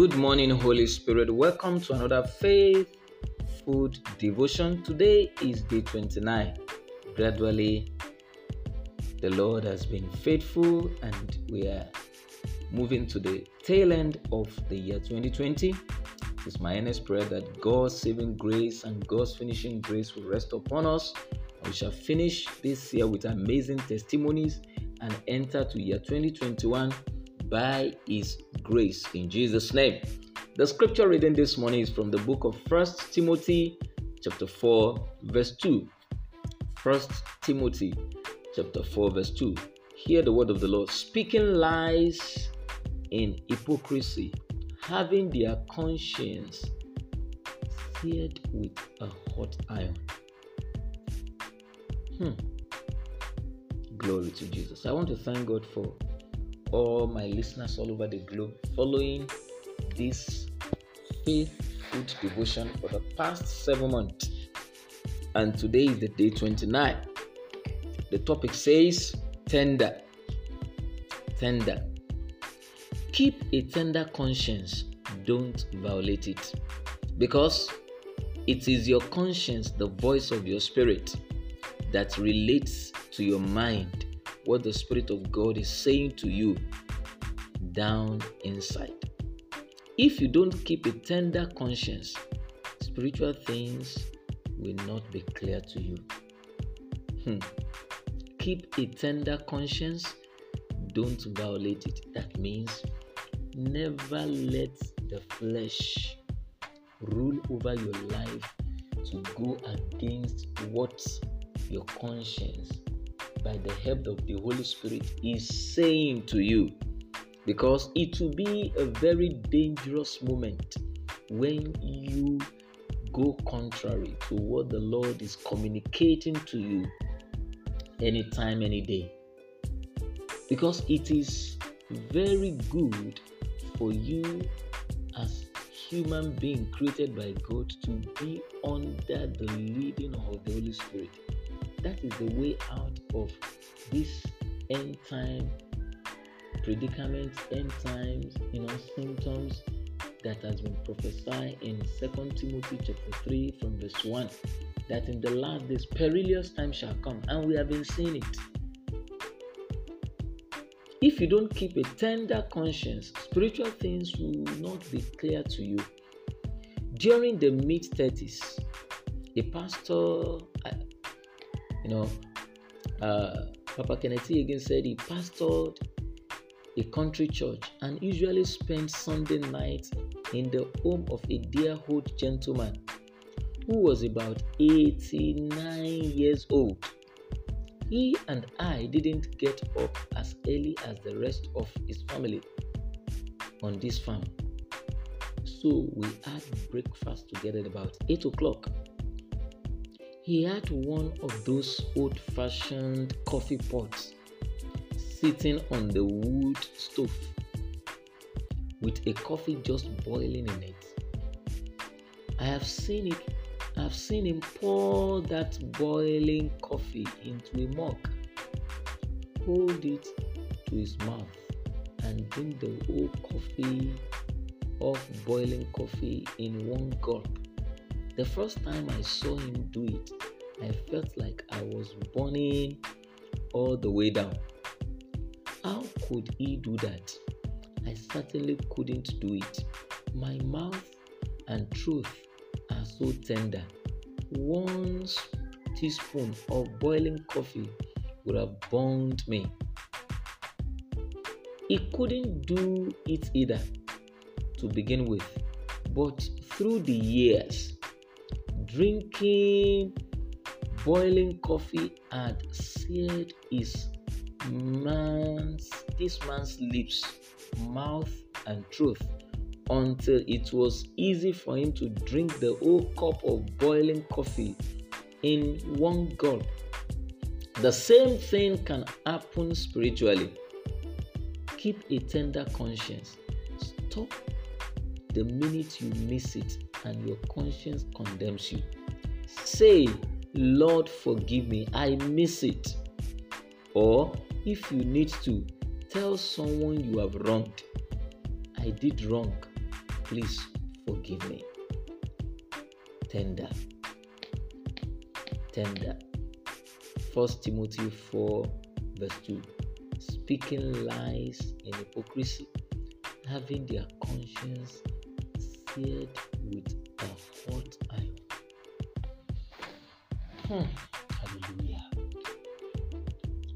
Good morning, Holy Spirit. Welcome to another faith food devotion. Today is day 29. Gradually, the Lord has been faithful, and we are moving to the tail end of the year 2020. It's my earnest prayer that God's saving grace and God's finishing grace will rest upon us. We shall finish this year with amazing testimonies and enter to year 2021 by His grace in Jesus' name. The scripture reading this morning is from the book of First Timothy, chapter 4, verse 2. First Timothy, chapter 4, verse 2. Hear the word of the Lord speaking lies in hypocrisy, having their conscience seared with a hot iron. Hmm. Glory to Jesus. I want to thank God for all my listeners all over the globe following this faith food devotion for the past seven months. And today is the day 29. The topic says tender. Tender. Keep a tender conscience, don't violate it. Because it is your conscience, the voice of your spirit, that relates to your mind what the Spirit of God is saying to you down inside. If you don't keep a tender conscience, spiritual things will not be clear to you. Hmm. Keep a tender conscience, don't violate it. That means never let the flesh rule over your life to go against what your conscience by the help of the Holy Spirit is saying to you. Because it will be a very dangerous moment when you go contrary to what the Lord is communicating to you anytime, any day. Because it is very good for you as human being created by God to be under the leading of the Holy Spirit that is the way out of this end time predicament, end times, you know, symptoms that has been prophesied in Second Timothy chapter 3 from verse 1 that in the last days perilous time shall come, and we have been seeing it. If you don't keep a tender conscience, spiritual things will not be clear to you. During the mid 30s, a pastor you know, uh, Papa Kenneth again said he pastored a country church and usually spent Sunday night in the home of a dear old gentleman who was about 89 years old. He and I didn't get up as early as the rest of his family on this farm. So we had breakfast together at about 8 o'clock. He had one of those old fashioned coffee pots sitting on the wood stove with a coffee just boiling in it. I have seen it. I've seen him pour that boiling coffee into a mug, hold it to his mouth, and drink the whole coffee of boiling coffee in one gulp. The first time I saw him do it, I felt like I was burning all the way down. How could he do that? I certainly couldn't do it. My mouth and throat are so tender. One teaspoon of boiling coffee would have burned me. He couldn't do it either to begin with, but through the years, drinking boiling coffee had seared his man's this man's lips, mouth, and throat until it was easy for him to drink the whole cup of boiling coffee in one gulp. The same thing can happen spiritually. Keep a tender conscience. Stop the minute you miss it and your conscience condemns you. Say, Lord, forgive me, I miss it. Or if you need to, tell someone you have wronged, I did wrong. please forgive me. Tender. Tender. First Timothy 4, verse 2. Speaking lies and hypocrisy, having their conscience seared with a. Hmm. Hallelujah.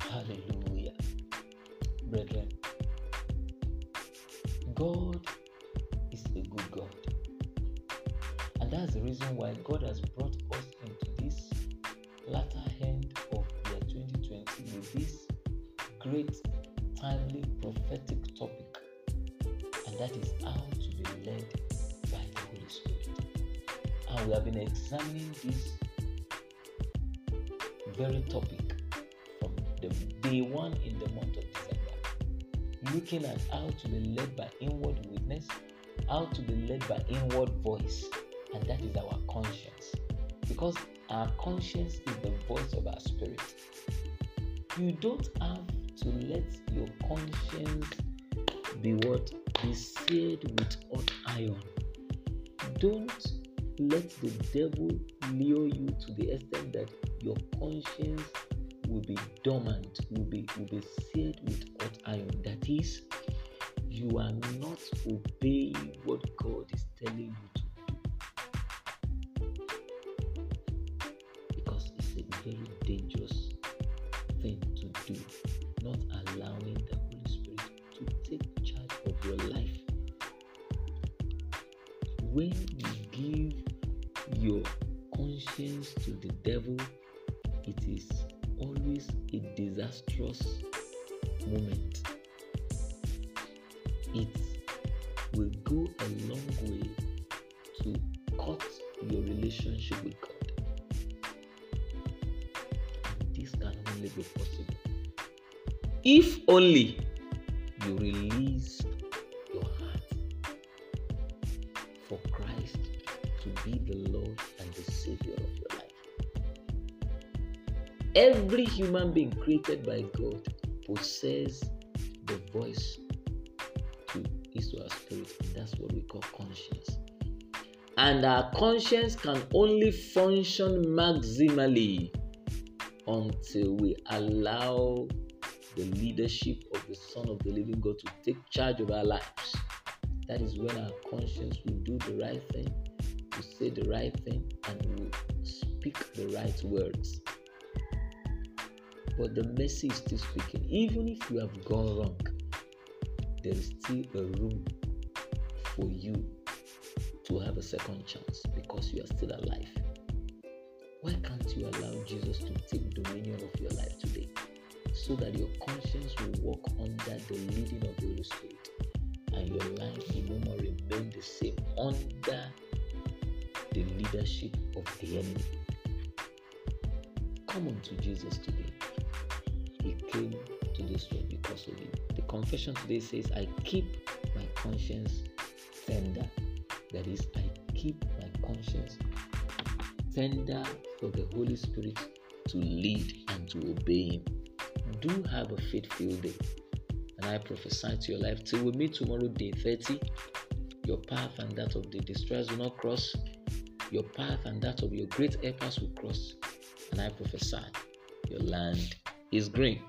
Hallelujah. Brethren, God is a good God. And that's the reason why God has brought us into this latter end of year 2020 with this great, timely, prophetic topic. And that is how we have been examining this very topic from the day one in the month of December, looking at how to be led by inward witness, how to be led by inward voice, and that is our conscience. Because our conscience is the voice of our spirit. You don't have to let your conscience be what is seared with hot iron. Don't let the devil lure you to the extent that your conscience will be dormant, will be will be seared with hot iron. That is, you are not obeying what God is telling you to do. Because it's a very dangerous thing to do, not allowing the Holy Spirit to take charge of your life. When you give your conscience to the devil, it is always a disastrous moment. It will go a long way to cut your relationship with God. And this can only be possible if only the Lord and the Savior of your life. Every human being created by God possesses the voice to his or spirit, that's what we call conscience. And our conscience can only function maximally until we allow the leadership of the Son of the Living God to take charge of our lives. That is when our conscience will do the right thing, will say the right thing, and speak the right words. But the mercy is still speaking. Even if you have gone wrong, there is still a room for you to have a second chance because you are still alive. Why can't you allow Jesus to take dominion of your life today so that your conscience will walk under the leading of the Holy Spirit and your life will no more remain the same under the leadership of the enemy? Come on to Jesus today. He came to this world because of you. The confession today says, I keep my conscience tender. That is, I keep my conscience tender for the Holy Spirit to lead and to obey Him. Do have a faithful day. And I prophesy to your life till we meet tomorrow, day 30. Your path and that of the destroyers will not cross. Your path and that of your great helpers will cross. And I prophesy your land is green.